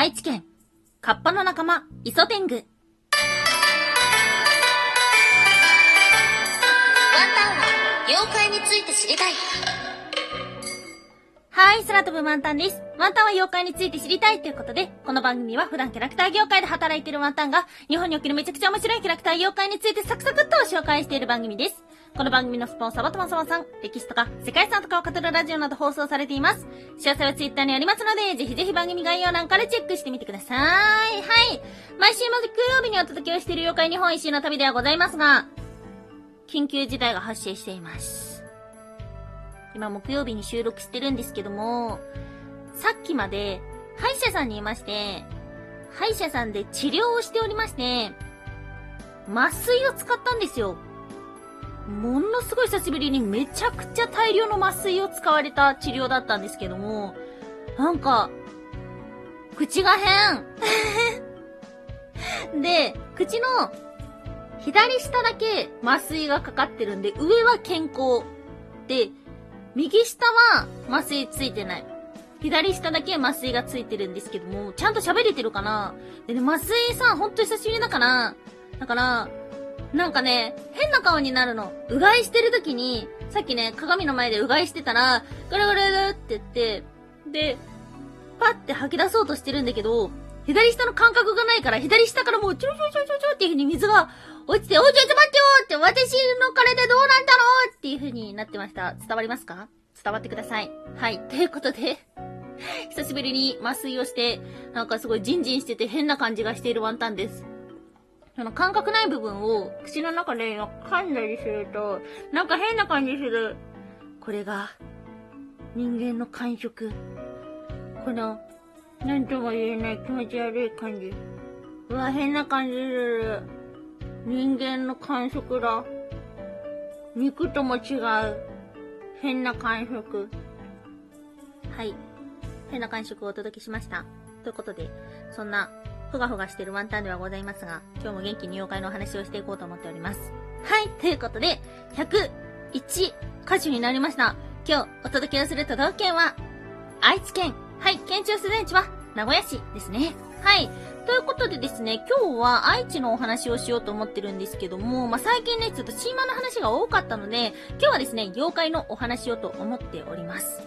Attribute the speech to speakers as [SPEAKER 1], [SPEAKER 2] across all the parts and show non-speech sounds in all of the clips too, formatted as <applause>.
[SPEAKER 1] 愛知県、カッパの仲間、イソテング。ワン
[SPEAKER 2] タンは妖怪について知りたい。
[SPEAKER 1] はい、空飛ぶワンタンです。ワンタンは妖怪について知りたいということで、この番組は普段キャラクター業界で働いているワンタンが、日本におけるめちゃくちゃ面白いキャラクター妖怪についてサクサクっと紹介している番組です。この番組のスポンサーはとまさまさん、歴史とか世界遺産とかを語るラジオなど放送されています。詳細はツイッターにありますので、ぜひぜひ番組概要欄からチェックしてみてください。はい。毎週木曜日にお届けをしている妖怪日本一周の旅ではございますが、緊急事態が発生しています。今木曜日に収録してるんですけども、さっきまで歯医者さんにいまして、歯医者さんで治療をしておりまして、麻酔を使ったんですよ。ものすごい久しぶりにめちゃくちゃ大量の麻酔を使われた治療だったんですけども、なんか、口が変 <laughs> で、口の左下だけ麻酔がかかってるんで、上は健康。で、右下は麻酔ついてない。左下だけ麻酔がついてるんですけども、ちゃんと喋れてるかな？でね、麻酔さ、ほんと久しぶりだから、だから、なんかね、変な顔になるの。うがいしてる時に、さっきね、鏡の前でうがいしてたら、ガラガラガラって言って、で、パッて吐き出そうとしてるんだけど、左下の感覚がないから、左下からもう、ちょろちょちょちょっていう風に水が落ちて、おい、ちょっと待ってよって、私の体どうなんだろうっていう風になってました。伝わりますか？伝わってください。はい。ということで <laughs> 久しぶりに麻酔をして、なんかすごいジンジンしてて変な感じがしているワンタンです。その感覚ない部分を口の中で噛んだりすると、なんか変な感じする。これが、人間の感触。この、なんとも言えない気持ち悪い感じ。うわ、変な感じする。人間の感触だ。肉とも違う。変な感触。はい。変な感触をお届けしました。ということで、そんなふがふがしてるワンタンではございますが、今日も元気に妖怪のお話をしていこうと思っております。はい、ということで、101歌手になりました。今日お届けをする都道府県は、愛知県。はい、県庁所在地は名古屋市ですね。はい。ということでですね、今日は愛知のお話をしようと思ってるんですけども、まあ、最近ね、ちょっとシーマの話が多かったので、今日はですね、妖怪のお話をと思っております。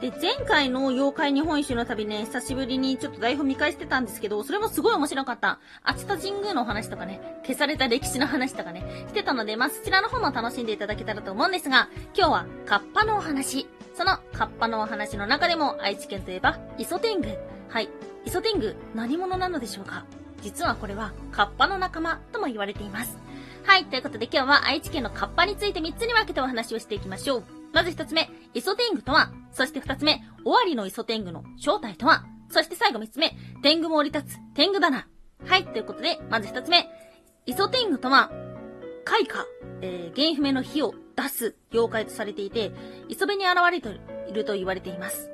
[SPEAKER 1] で、前回の妖怪日本一周の旅ね、久しぶりにちょっと台本見返してたんですけど、それもすごい面白かった。熱田神宮のお話とかね、消された歴史の話とかね、してたので、まあ、そちらの方も楽しんでいただけたらと思うんですが、今日はカッパのお話。そのカッパのお話の中でも愛知県といえば、磯天狗。はい。磯天狗、何者なのでしょうか？実はこれは、カッパの仲間とも言われています。はい。ということで今日は愛知県のカッパについて3つに分けてお話をしていきましょう。まず1つ目、イソテングとはそして二つ目、終わりの磯天狗の正体とはそして最後三つ目、天狗も降り立つ天狗棚。はい、ということで、まず一つ目、磯天狗とは、開花、えー、原因不明の火を出す妖怪とされていて、磯辺に現れていると言われています。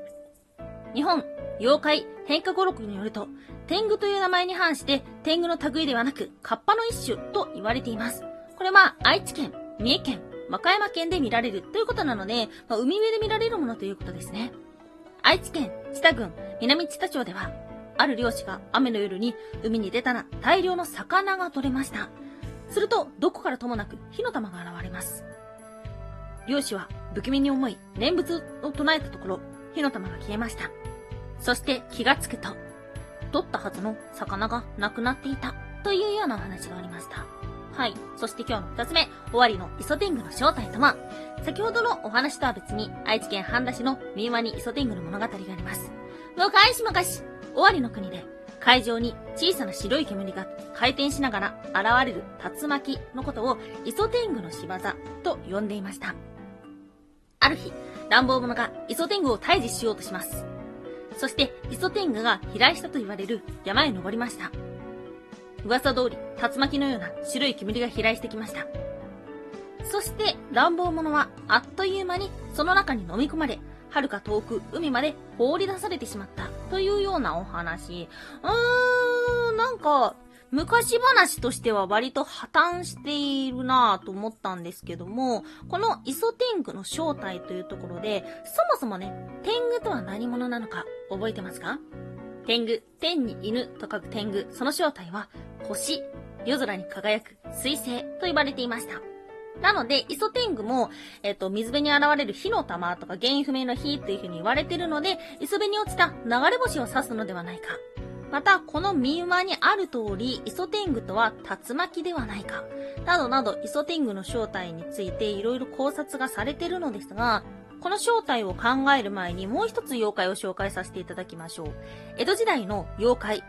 [SPEAKER 1] 日本妖怪変化語録によると、天狗という名前に反して、天狗の類ではなく、カッパの一種と言われています。これは愛知県、三重県、和歌山県で見られるということなので、まあ、海辺で見られるものということですね。愛知県知多郡南知多町では、ある漁師が雨の夜に海に出たら大量の魚が取れました。すると、どこからともなく火の玉が現れます。漁師は不気味に思い、念仏を唱えたところ、火の玉が消えました。そして気がつくと、取ったはずの魚がなくなっていたというような話がありました。はい。そして今日の二つ目、終わりの磯天狗の正体とは、先ほどのお話とは別に、愛知県半田市の民話に磯天狗の物語があります。昔々、終わりの国で、海上に小さな白い煙が回転しながら現れる竜巻のことを磯天狗の仕業と呼んでいました。ある日、乱暴者が磯天狗を退治しようとします。そして、磯天狗が飛来したと言われる山へ登りました。噂通り、竜巻のような白い煙が飛来してきました。そして、乱暴者はあっという間にその中に飲み込まれ、遥か遠く海まで放り出されてしまったというようなお話。うーん、なんか、昔話としては割と破綻しているなぁと思ったんですけども、このイソテングの正体というところで、そもそもね、天狗とは何者なのか覚えてますか？天狗、天に犬と書く天狗、その正体は星、夜空に輝く水星と呼ばれていました。なので、イソテングも、えっ、と、水辺に現れる火の玉とか原因不明の火という風に言われてるので、磯辺に落ちた流れ星を指すのではないか。また、この民話にある通り、イソテングとは竜巻ではないか。などなど、イソテングの正体についていろいろ考察がされているのですが、この正体を考える前にもう一つ妖怪を紹介させていただきましょう。江戸時代の妖怪、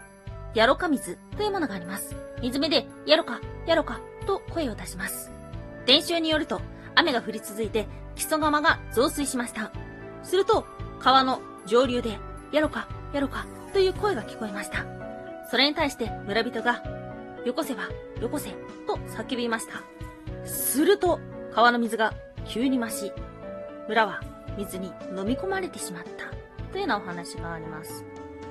[SPEAKER 1] ヤロカ水というものがあります。水辺で、ヤロカ、ヤロカと声を出します。伝承によると、雨が降り続いて、木曽川が増水しました。すると、川の上流で、ヤロカ、ヤロカという声が聞こえました。それに対して村人が、よこせば、よこせ、と叫びました。すると、川の水が急に増し、村は水に飲み込まれてしまった、というようなお話があります。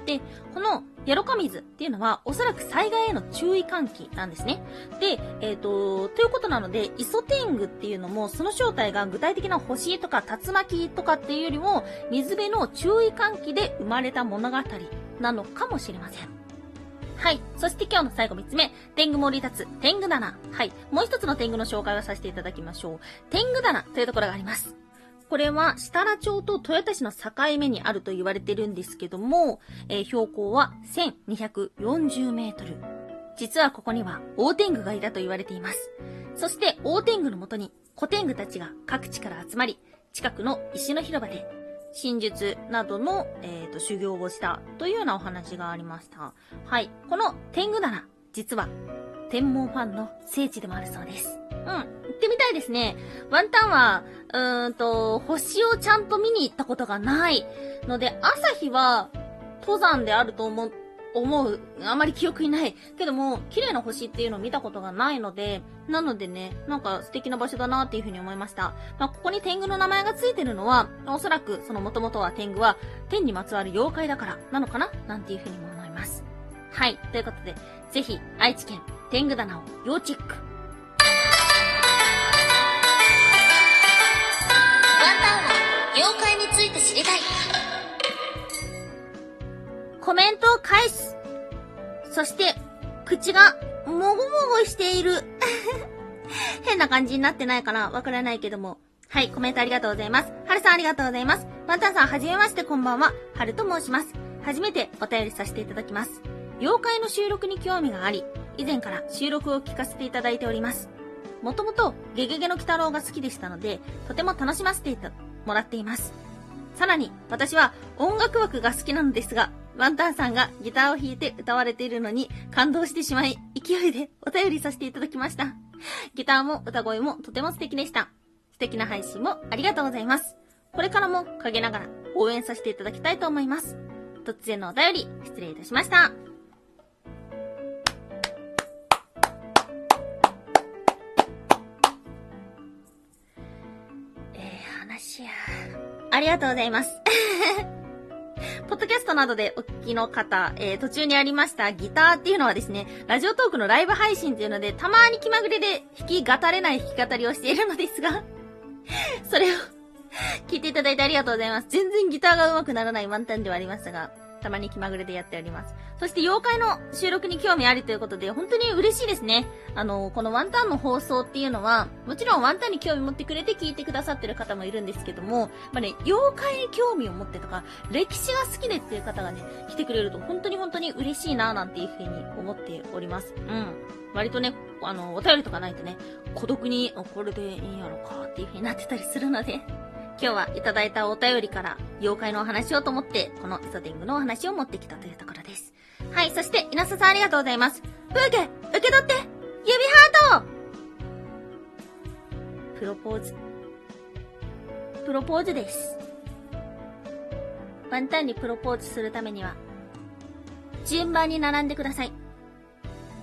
[SPEAKER 1] で、このヤロカ水っていうのは、おそらく災害への注意喚起なんですね。で、えっ、ー、と、ということなので、イソテングっていうのも、その正体が具体的な星とか竜巻とかっていうよりも、水辺の注意喚起で生まれた物語なのかもしれません。はい。そして今日の最後3つ目。天狗盛り立つ、天狗棚。はい。もう一つの天狗の紹介をさせていただきましょう。天狗棚というところがあります。これは設楽町と豊田市の境目にあると言われてるんですけども、えー、標高は1240メートル。実はここには大天狗がいたと言われています。そして大天狗のもとに古天狗たちが各地から集まり、近くの石の広場で真術などの、えーと、修行をしたというようなお話がありました。はい。この天狗棚、実は天文ファンの聖地でもあるそうです。うん。行ってみたいですね。ワンタンは、うーんと、星をちゃんと見に行ったことがないので、朝日は登山であると思う、思う。あまり記憶にない。けども、綺麗な星っていうのを見たことがないので、なのでね、なんか素敵な場所だなっていうふうに思いました。まあ、ここに天狗の名前がついてるのは、おそらくその元々は天狗は天にまつわる妖怪だからなのかな？なんていうふうにも思います。はい。ということで、ぜひ、愛知県天狗棚を要チェック。
[SPEAKER 2] 妖怪について知りたい。
[SPEAKER 1] コメントを返す。そして、口が、もごもごしている。<laughs> 変な感じになってないかなわからないけども。はい、コメントありがとうございます。はるさんありがとうございます。ワンタンさんはじめましてこんばんは。はると申します。初めてお便りさせていただきます。妖怪の収録に興味があり、以前から収録を聞かせていただいております。もともと、ゲゲゲの鬼太郎が好きでしたので、とても楽しませていたもらっています。さらに、私は音楽枠が好きなのですが、ワンタンさんがギターを弾いて歌われているのに感動してしまい、勢いでお便りさせていただきました。ギターも歌声もとても素敵でした。素敵な配信もありがとうございます。これからも陰ながら応援させていただきたいと思います。突然のお便り、失礼いたしました。しやありがとうございます。ポッドキャストなどでお聞きの方、えー、途中にありましたギターっていうのはですね、ラジオトークのライブ配信っていうので、たまに気まぐれで弾き語れない弾き語りをしているのですがそれを聞いていただいてありがとうございます。全然ギターが上手くならない満タンではありましたが、たまに気まぐれでやっております。そして妖怪の収録に興味ありということで、本当に嬉しいですね。あの、このワンタンの放送っていうのは、もちろんワンタンに興味持ってくれて聞いてくださってる方もいるんですけども、まあね、妖怪に興味を持ってとか、歴史が好きでっていう方がね、来てくれると本当に本当に嬉しいなぁなんていうふうに思っております。うん。割とね、あの、お便りとかないとね、孤独に、これでいいんやろかっていうふうになってたりするので、今日はいただいたお便りから妖怪のお話をと思って、このイソティングのお話を持ってきたというところです。はい、そして、稲佐さんありがとうございます。ブーケ、受け取って指ハートプロポーズ。プロポーズです。ワンタンにプロポーズするためには、順番に並んでください。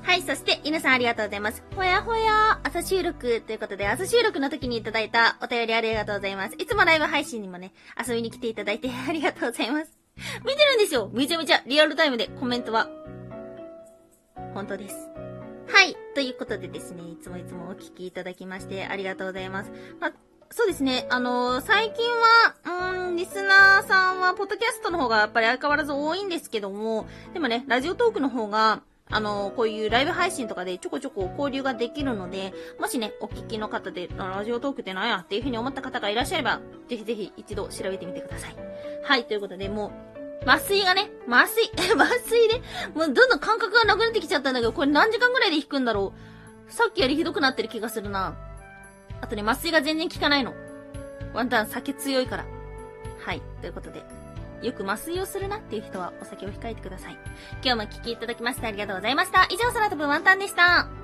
[SPEAKER 1] はい、そして、犬さんありがとうございます。ほやほや、朝収録ということで、朝収録の時にいただいたお便りありがとうございます。いつもライブ配信にもね、遊びに来ていただいて <laughs> ありがとうございます。見てるんですよめちゃめちゃリアルタイムでコメントは。本当です。はい。ということでですね、いつもいつもお聞きいただきましてありがとうございます。まあそうですね。あのー最近は、うーん、リスナーさんは、ポッドキャストの方がやっぱり相変わらず多いんですけども、でもね、ラジオトークの方が、あのこういうライブ配信とかでちょこちょこ交流ができるので、もしね、お聞きの方で、ラジオトークって何？やっていうふうに思った方がいらっしゃれば、ぜひぜひ一度調べてみてください。はい、ということで、もう、麻酔がね、麻酔、<laughs> 麻酔で、もうどんどん感覚がなくなってきちゃったんだけど、これ何時間ぐらいで引くんだろう？さっきよりひどくなってる気がするな。あとね、麻酔が全然効かないの。ワンタン酒強いから。はい。ということで、よく麻酔をするなっていう人はお酒を控えてください。今日も聞きいただきましてありがとうございました。以上、空飛ぶワンタンでした。